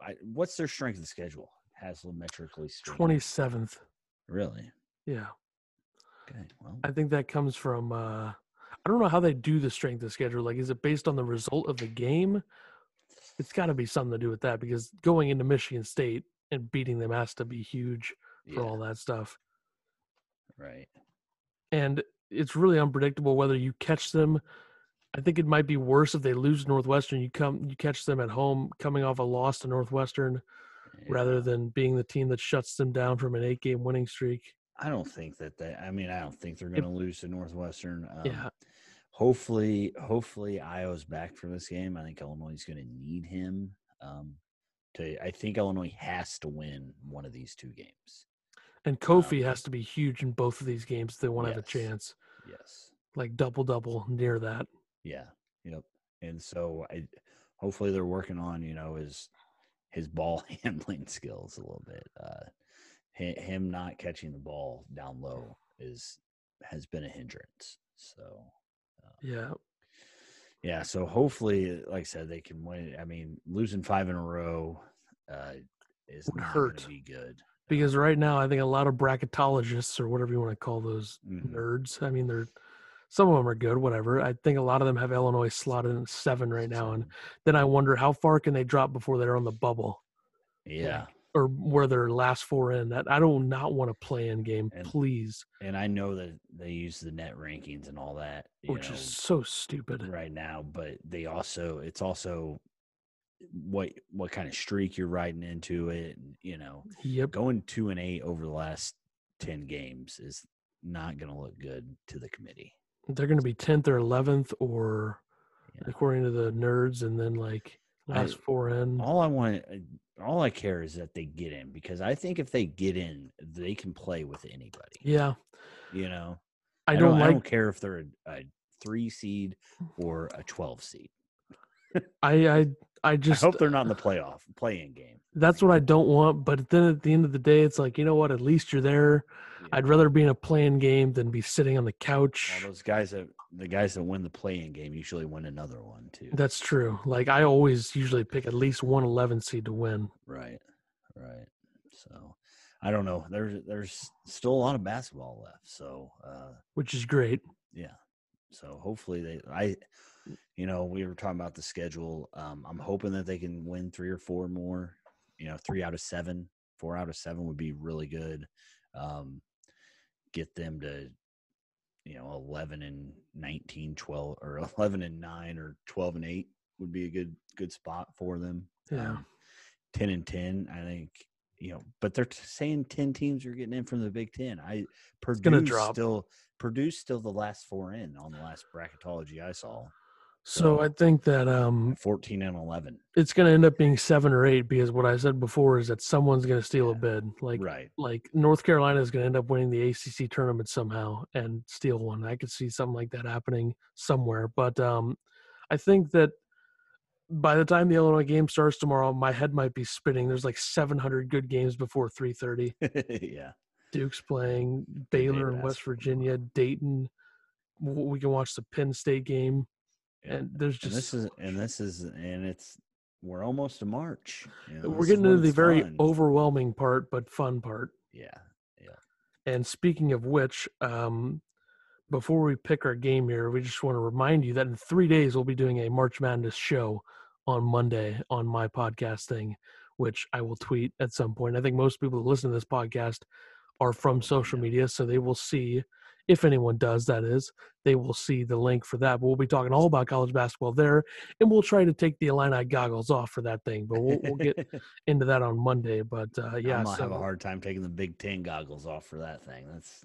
I, what's their strength of schedule? Haslametrically speaking. Twenty seventh. Really? Yeah. Okay. Well, I think that comes from uh I don't know how they do the strength of schedule. Like is it based on the result of the game? It's gotta be something to do with that because going into Michigan State and beating them has to be huge for yeah, all that stuff. right. And it's really unpredictable whether you catch them. I think it might be worse if they lose Northwestern. You come you catch them at home coming off a loss to Northwestern. rather than being the team that shuts them down from an eight game winning streak. I don't think that they. I mean, I don't think they're going to lose to Northwestern. Um, Yeah. Hopefully, hopefully Ayo's back for this game. I think Illinois is going to need him. Um, to I think Illinois has to win one of these two games. And Kofi has to be huge in both of these games if they want to have a chance. Yes. Like double double near that. Yeah. Yep. And so I hopefully they're working on, you know, his his ball handling skills a little bit. Uh him not catching the ball down low is has been a hindrance. So uh, Yeah. yeah, so hopefully like I said they can win. I mean, losing 5 in a row uh is Would not hurt. be good. Because right now I think a lot of bracketologists or whatever you want to call those Mhm. nerds. I mean they're some of them are good, whatever. I think a lot of them have Illinois slotted in seven right now. And then I wonder how far can they drop before they're on the bubble? yeah. or where their last four in. That I do not want to play in game, And- please, And I know that they use the net rankings and all that, which know, is so stupid. right now, but they also it's also what what kind of streak you're riding into it. and, You know, Yep. going two and eight over the last ten games is not going to look good to the committee. They're going to be 10th or 11th, or Yeah. according to the nerds, and then like last I- four in. All I want, uh, all I care is that they get in because I think if they get in, they can play with anybody. Yeah. You know, I, don't, I like, don't care if they're a, a three seed or a twelve seed. I, I, I just, I hope they're not in the playoff play-in game. that's what I don't want. But then at the end of the day, it's like, you know what? At least you're there. I'd rather be in a play-in game than be sitting on the couch. All those guys that the guys that win the play-in game usually win another one too. That's true. Like I always usually pick at least one 11 seed to win. right, right. So I don't know. There's there's still a lot of basketball left. So uh, which is great. yeah. So hopefully they I you know we were talking about the schedule. Um, I'm hoping that they can win three or four more. You know, three out of seven, four out of seven would be really good. Um, get them to you know 11 and 19 12 or 11 and 9 or 12 and 8 would be a good good spot for them Yeah. Um, 10 and 10 i think you know but they're t- saying 10 teams are getting in from the big 10 i purdue still purdue's still the last four in on the last bracketology i saw So I think that um 14 and 11 it's going to end up being seven or eight because what I said before is that someone's going to steal a bid. Like right like North Carolina is going to end up winning the ACC tournament somehow and steal one. I could see something like that happening somewhere. But um, I think that by the time the Illinois game starts tomorrow, my head might be spinning. There's like 700 good games before 3:30. yeah Duke's playing Baylor and West Virginia, Dayton. We can watch the Penn State game, yeah. and there's and just this is and this is and it's we're almost to march you know, we're getting into the very fun. overwhelming part, but fun part. yeah yeah. And speaking of which, um, before we pick our game here, we just want to remind you that in three days we'll be doing a March Madness show on Monday on my podcasting, which I will tweet at some point. I think most people who listen to this podcast are from social Yeah. media, so they will see, if anyone does, that is, they will see the link for that. But we'll be talking all about college basketball there, and we'll try to take the Illini goggles off for that thing. But we'll, we'll get into that on Monday. But uh, yeah, I'm gonna have a hard time taking the Big Ten goggles off for that thing. That's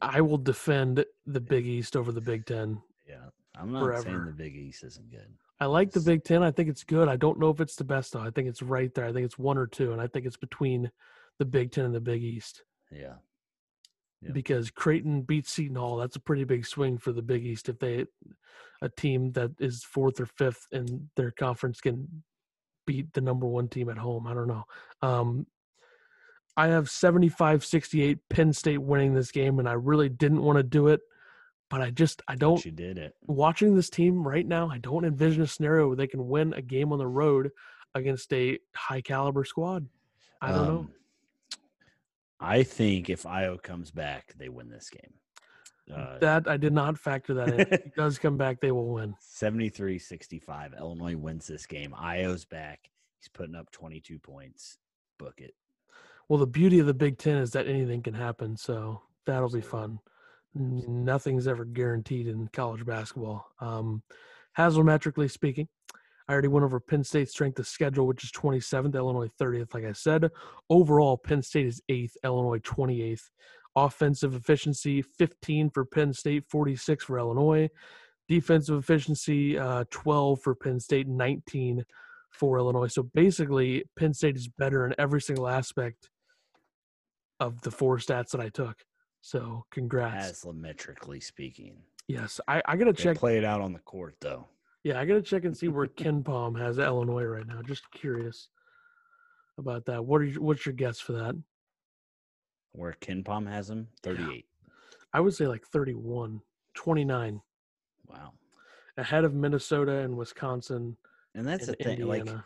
I will defend the Big East over the Big Ten. yeah. I'm not saying the Big East isn't good. I like the Big Ten. I think it's good. I don't know if it's the best though. I think it's right there. I think it's one or two, and I think it's between the Big Ten and the Big East Yeah, Yeah. because Creighton beats Seton Hall. That's a pretty big swing for the Big East if they a team that is fourth or fifth in their conference can beat the number one team at home. I don't know. Um, I have 75-68 Penn State winning this game, and I really didn't want to do it, but I just I don't you did it. watching this team right now, I don't envision a scenario where they can win a game on the road against a high caliber squad. I don't know. I think if Ayo comes back, they win this game. Uh, That I did not factor that in. If he does come back, they will win. 73 65. Illinois wins this game. Ayo's back. He's putting up 22 points. Book it. Well, the beauty of the Big Ten is that anything can happen, so that'll be fun. Nothing's ever guaranteed in college basketball. Um, Haslametrically speaking, I already went over Penn State's strength of schedule, which is 27th, Illinois 30th. Like I said, overall, Penn State is eighth, Illinois 28th. Offensive efficiency 15 for Penn State, 46 for Illinois. Defensive efficiency uh, 12 for Penn State, 19 for Illinois. So basically, Penn State is better in every single aspect of the four stats that I took. So congrats. Haslametrically speaking. Yes, I, I gotta They check. play it out on the court though. Yeah, I gotta check and see where KenPom has Illinois right now. Just curious about that. What are you, what's your guess for that? Where KenPom has them, 38. I would say like 31, 29, Wow. ahead of Minnesota and Wisconsin And that's and the thing. Like, Indiana.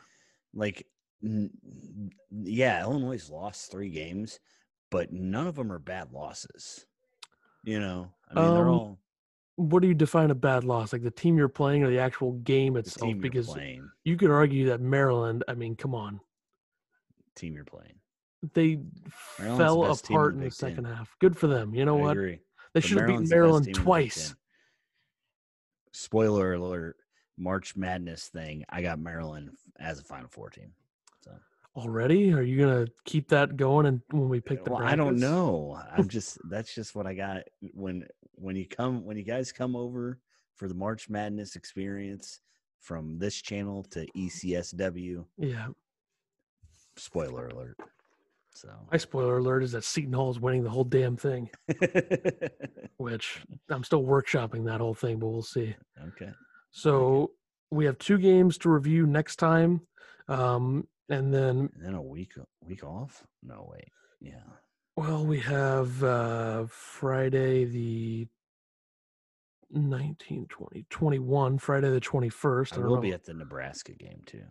like, n- yeah, Illinois lost three games, but none of them are bad losses. You know, I mean, they're Um, all what do you define a bad loss? Like the team you're playing or the actual game itself? Because you could argue that Maryland. I mean, come on, Team you're playing. they Maryland's fell the in apart the in the second half. Good for them. You know I what? agree. They should have beaten Maryland's the best Maryland team in the Big twice. Spoiler alert: March Madness thing. I got Maryland as a Final Four team. So Already? Are you gonna keep that going? And when we pick the well, I don't know. I'm just that's just what I got when when you come when you guys come over for the March Madness experience from this channel to ECSW. Yeah. Spoiler alert. So My spoiler alert is that Seton Hall is winning the whole damn thing, which I'm still workshopping that whole thing, but we'll see. okay. So we have two games to review next time. Um, and then, And then a week week off? No wait. Yeah. well, we have uh, Friday the 19, 20, 21, Friday the 21st. I don't will know. be at the Nebraska game too.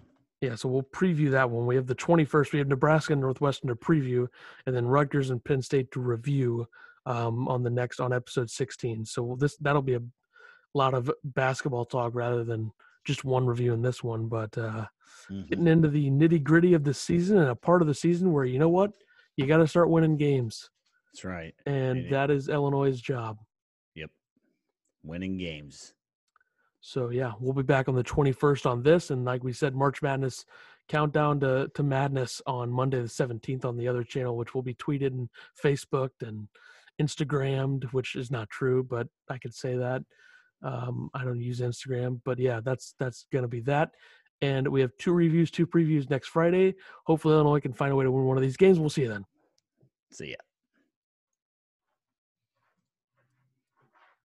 Yeah, so we'll preview that one. We have the 21st. We have Nebraska and Northwestern to preview, and then Rutgers and Penn State to review um, on the next on episode 16. So this that'll be a lot of basketball talk rather than just one review in this one. But uh, Mhm. getting into the nitty gritty of the season and a part of the season where you know what you got to start winning games, That's right. and It- that is Illinois' job. Yep. Winning games. So yeah, we'll be back on the 21st on this, and like we said, March Madness countdown to to madness on Monday the 17th on the other channel, which will be tweeted and Facebooked and Instagrammed, which is not true, but I could say that. Um, I don't use Instagram, but yeah, that's that's gonna be that. And we have two reviews, two previews next Friday. Hopefully, Illinois can find a way to win one of these games. We'll see you then. See ya.